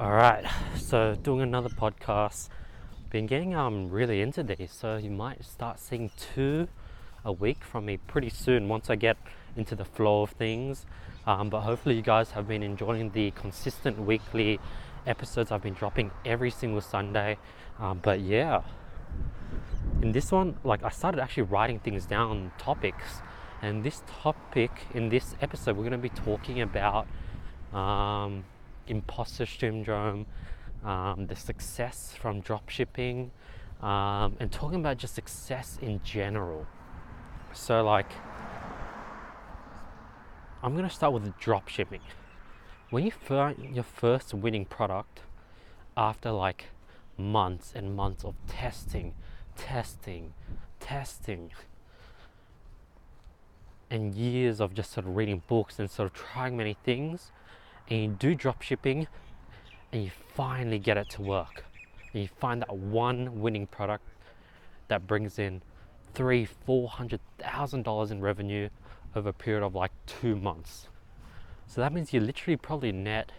All right, so doing another podcast. Been getting um really into these, so you might start seeing two a week from me pretty soon once I get into the flow of things. Um, but hopefully, you guys have been enjoying the consistent weekly episodes I've been dropping every single Sunday. Um, but yeah, in this one, like I started actually writing things down, topics, and this topic in this episode, we're going to be talking about. Um, imposter syndrome, um, the success from dropshipping, um, and talking about just success in general. So, like, I'm gonna start with dropshipping. When you find your first winning product after like months and months of testing, testing, testing, and years of just sort of reading books and sort of trying many things, and you do drop shipping and you finally get it to work. And you find that one winning product that brings in three four hundred thousand dollars in revenue over a period of like two months. So that means you literally probably net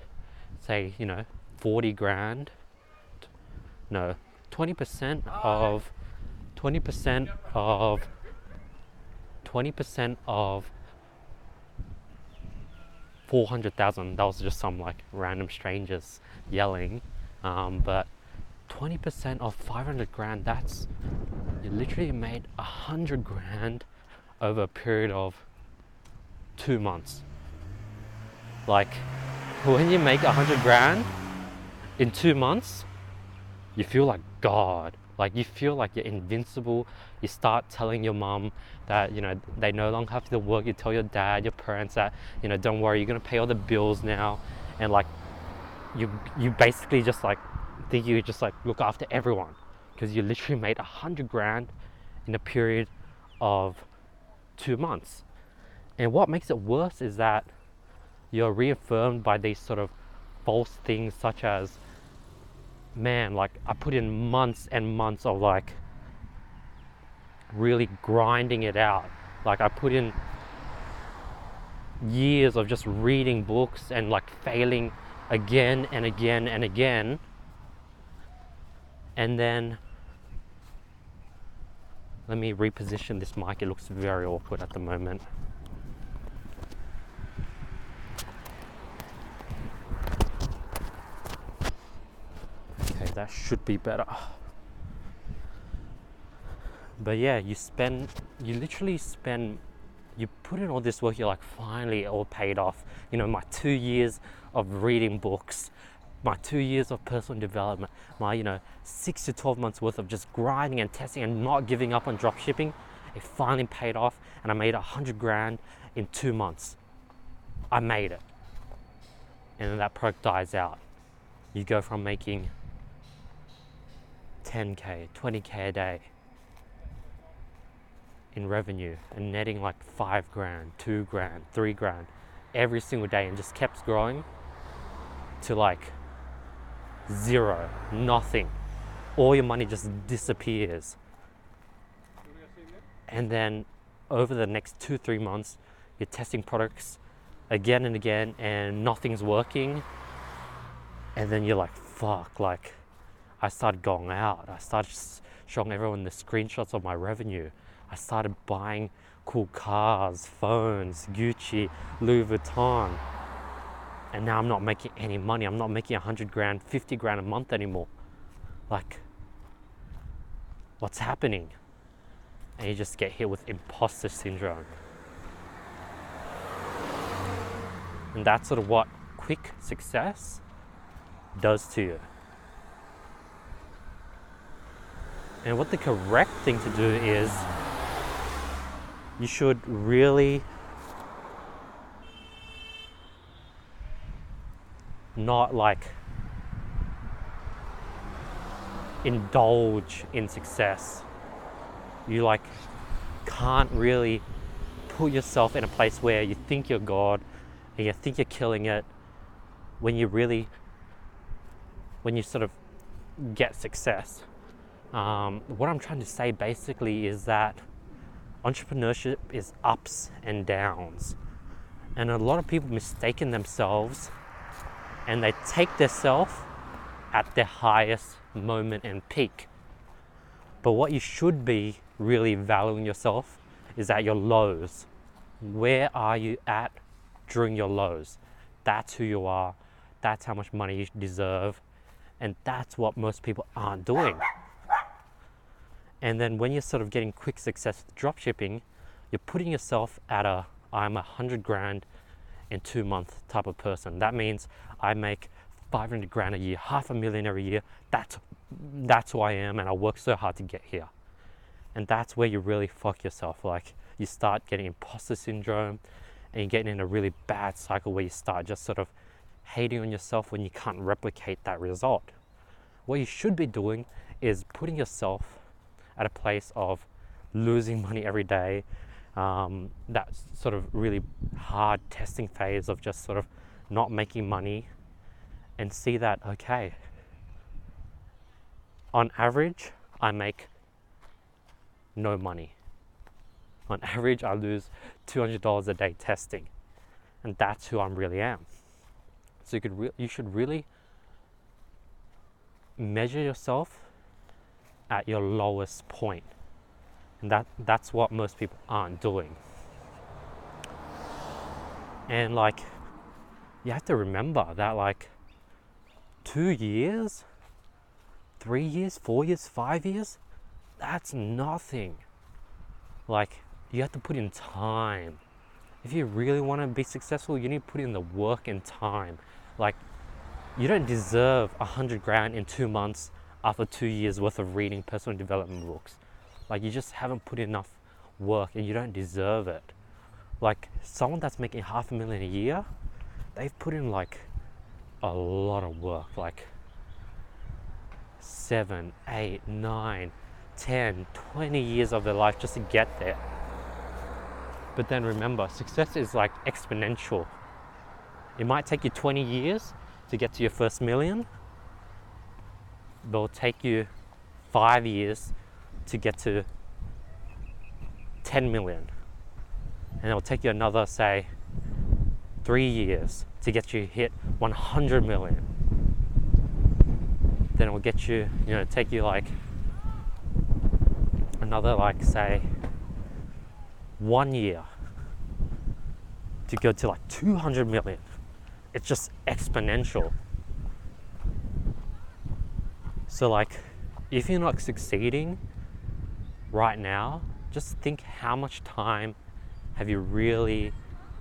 say you know 40 grand. No 20% of 20% of 20% of 400,000. That was just some like random strangers yelling. Um, but 20% of 500 grand, that's you literally made a hundred grand over a period of two months. Like when you make a hundred grand in two months, you feel like God. Like you feel like you're invincible. You start telling your mom that you know they no longer have to work. You tell your dad, your parents that you know don't worry, you're gonna pay all the bills now, and like you you basically just like think you just like look after everyone because you literally made a hundred grand in a period of two months. And what makes it worse is that you're reaffirmed by these sort of false things such as man, like I put in months and months of like really grinding it out. Like I put in years of just reading books and like failing again and again and again. And then let me reposition this mic. It looks very awkward at the moment. That should be better. But yeah you spend you literally spend you put in all this work you're like finally it all paid off. You know my two years of reading books my two years of personal development my you know six to 12 months worth of just grinding and testing and not giving up on drop shipping it finally paid off and i made a hundred grand in two months. I made it. And then that product dies out. You go from making 10k, 20k a day in revenue and netting like five grand, two grand, three grand every single day and just kept growing to like zero, nothing. All your money just disappears. And then over the next two, three months, you're testing products again and again and nothing's working. And then you're like, fuck, like, I started going out. I started showing everyone the screenshots of my revenue. I started buying cool cars, phones, Gucci, Louis Vuitton. And now I'm not making any money. I'm not making 100 grand, 50 grand a month anymore. Like, what's happening? And you just get hit with imposter syndrome. And that's sort of what quick success does to you. And what the correct thing to do is you should really not like indulge in success. You like can't really put yourself in a place where you think you're God and you think you're killing it when you really when you sort of get success. Um, what I'm trying to say basically is that entrepreneurship is ups and downs. And a lot of people mistaken themselves and they take their self at their highest moment and peak. But what you should be really valuing yourself is at your lows. Where are you at during your lows? That's who you are. That's how much money you deserve. And that's what most people aren't doing. And then when you're sort of getting quick success with dropshipping, you're putting yourself at a I'm a hundred grand in two month type of person. That means I make 500 grand a year, half a million every year. That's that's who I am, and I work so hard to get here. And that's where you really fuck yourself. Like you start getting imposter syndrome, and you're getting in a really bad cycle where you start just sort of hating on yourself when you can't replicate that result. What you should be doing is putting yourself at a place of losing money every day, um, that sort of really hard testing phase of just sort of not making money, and see that, okay, on average, I make no money. On average, I lose $200 a day testing, and that's who I really am. So you could re- you should really measure yourself at your lowest point. And that that's what most people aren't doing. And like you have to remember that like 2 years, 3 years, 4 years, 5 years, that's nothing. Like you have to put in time. If you really want to be successful, you need to put in the work and time. Like you don't deserve a hundred grand in two months after two years worth of reading personal development books. Like you just haven't put enough work and you don't deserve it. Like someone that's making half a million a year, they've put in like a lot of work, like seven, eight, nine, 10, 20 years of their life just to get there. But then remember, success is like exponential. It might take you 20 years to get to your first million, it'll take you five years to get to 10 million. And it'll take you another, say, three years to get you hit 100 million. Then it will get you, you know, take you like another, like, say, one year to go to like 200 million. It's just exponential. So, like, if you're not succeeding right now, just think how much time have you really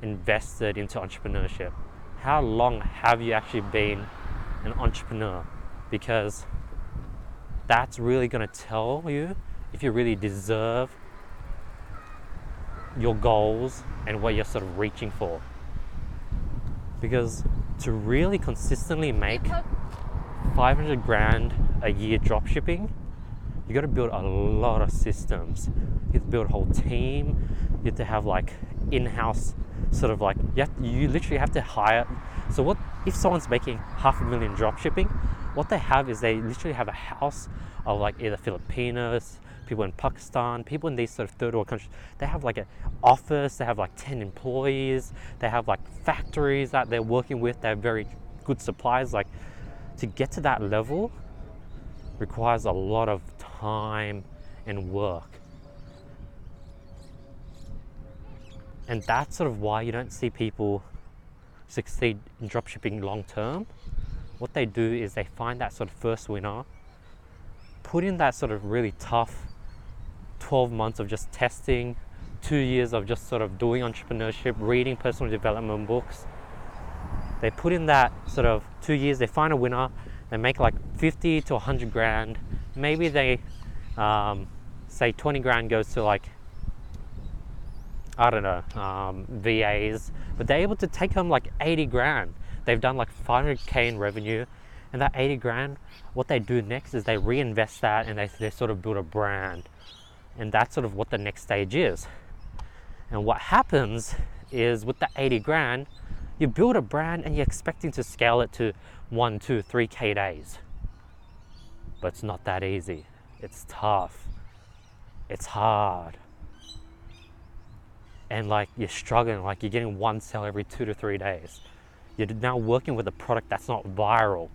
invested into entrepreneurship? How long have you actually been an entrepreneur? Because that's really going to tell you if you really deserve your goals and what you're sort of reaching for. Because to really consistently make 500 grand a year drop shipping, you got to build a lot of systems. You have to build a whole team. You have to have like in-house sort of like you, you literally have to hire. So what if someone's making half a million drop shipping? What they have is they literally have a house of like either Filipinos, people in Pakistan, people in these sort of third world countries, they have like an office, they have like 10 employees, they have like factories that they're working with, they have very good supplies. Like to get to that level requires a lot of time and work. And that's sort of why you don't see people succeed in dropshipping long term. What they do is they find that sort of first winner, put in that sort of really tough 12 months of just testing, two years of just sort of doing entrepreneurship, reading personal development books. They put in that sort of two years, they find a winner, they make like 50 to 100 grand. Maybe they um, say 20 grand goes to like, I don't know, um, VAs, but they're able to take home like 80 grand. They've done like 500k in revenue, and that 80 grand, what they do next is they reinvest that and they, they sort of build a brand and that's sort of what the next stage is. And what happens is with the 80 grand, you build a brand and you're expecting to scale it to one, two, three K days. But it's not that easy. It's tough. It's hard. And like you're struggling, like you're getting one sale every two to three days. You're now working with a product that's not viral.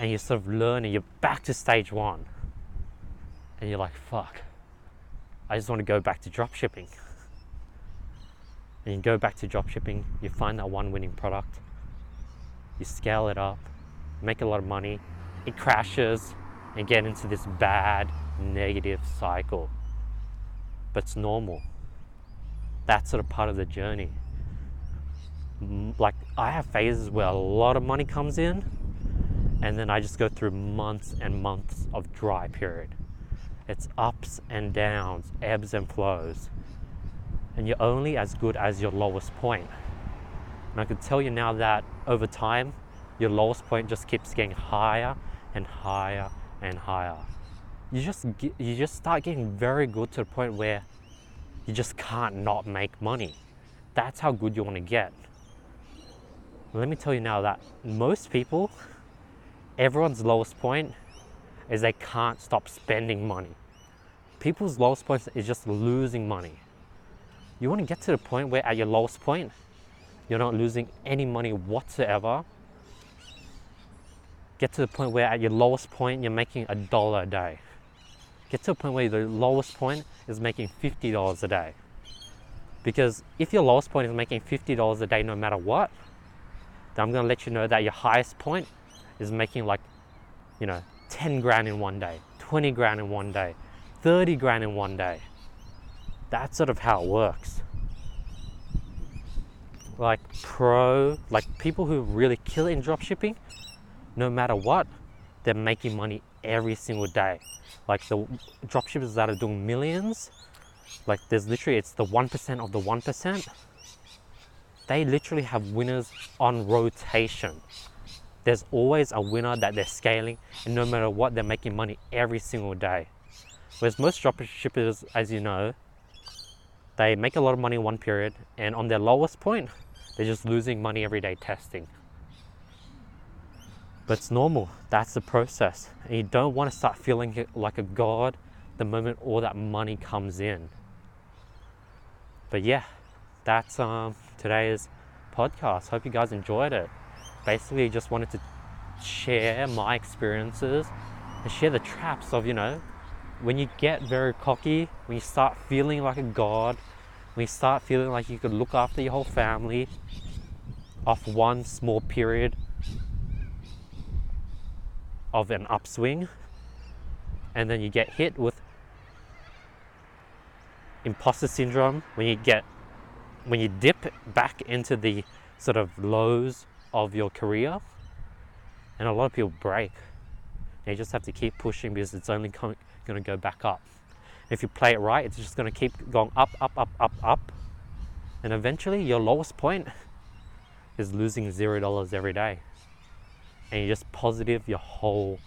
and you're sort of learning, you're back to stage one and you're like fuck i just want to go back to drop shipping you go back to dropshipping, you find that one winning product you scale it up make a lot of money it crashes and get into this bad negative cycle but it's normal that's sort of part of the journey like i have phases where a lot of money comes in and then I just go through months and months of dry period. It's ups and downs, ebbs and flows. And you're only as good as your lowest point. And I can tell you now that over time, your lowest point just keeps getting higher and higher and higher. You just get, you just start getting very good to the point where you just can't not make money. That's how good you want to get. Let me tell you now that most people everyone's lowest point is they can't stop spending money. People's lowest point is just losing money. You want to get to the point where at your lowest point, you're not losing any money whatsoever. Get to the point where at your lowest point, you're making a dollar a day. Get to a point where the lowest point is making $50 a day. Because if your lowest point is making $50 a day no matter what, then I'm going to let you know that your highest point is making like, you know, 10 grand in one day, 20 grand in one day, 30 grand in one day. That's sort of how it works. Like pro, like people who really kill it in dropshipping, no matter what, they're making money every single day. Like the dropshippers that are doing millions, like there's literally it's the 1% of the 1%. They literally have winners on rotation there's always a winner that they're scaling, and no matter what, they're making money every single day. Whereas most dropshippers, as you know, they make a lot of money in one period, and on their lowest point, they're just losing money every day testing. But it's normal, that's the process. And you don't want to start feeling like a god the moment all that money comes in. But yeah, that's um, today's podcast. Hope you guys enjoyed it basically just wanted to share my experiences and share the traps of, you know, when you get very cocky, when you start feeling like a god, when you start feeling like you could look after your whole family off one small period of an upswing, and then you get hit with imposter syndrome when you get when you dip back into the sort of lows of your career. And a lot of people break. You just have to keep pushing because it's only going to go back up. If you play it right, it's just going to keep going up, up, up, up, up. And eventually, your lowest point is losing zero dollars every day. And you're just positive your whole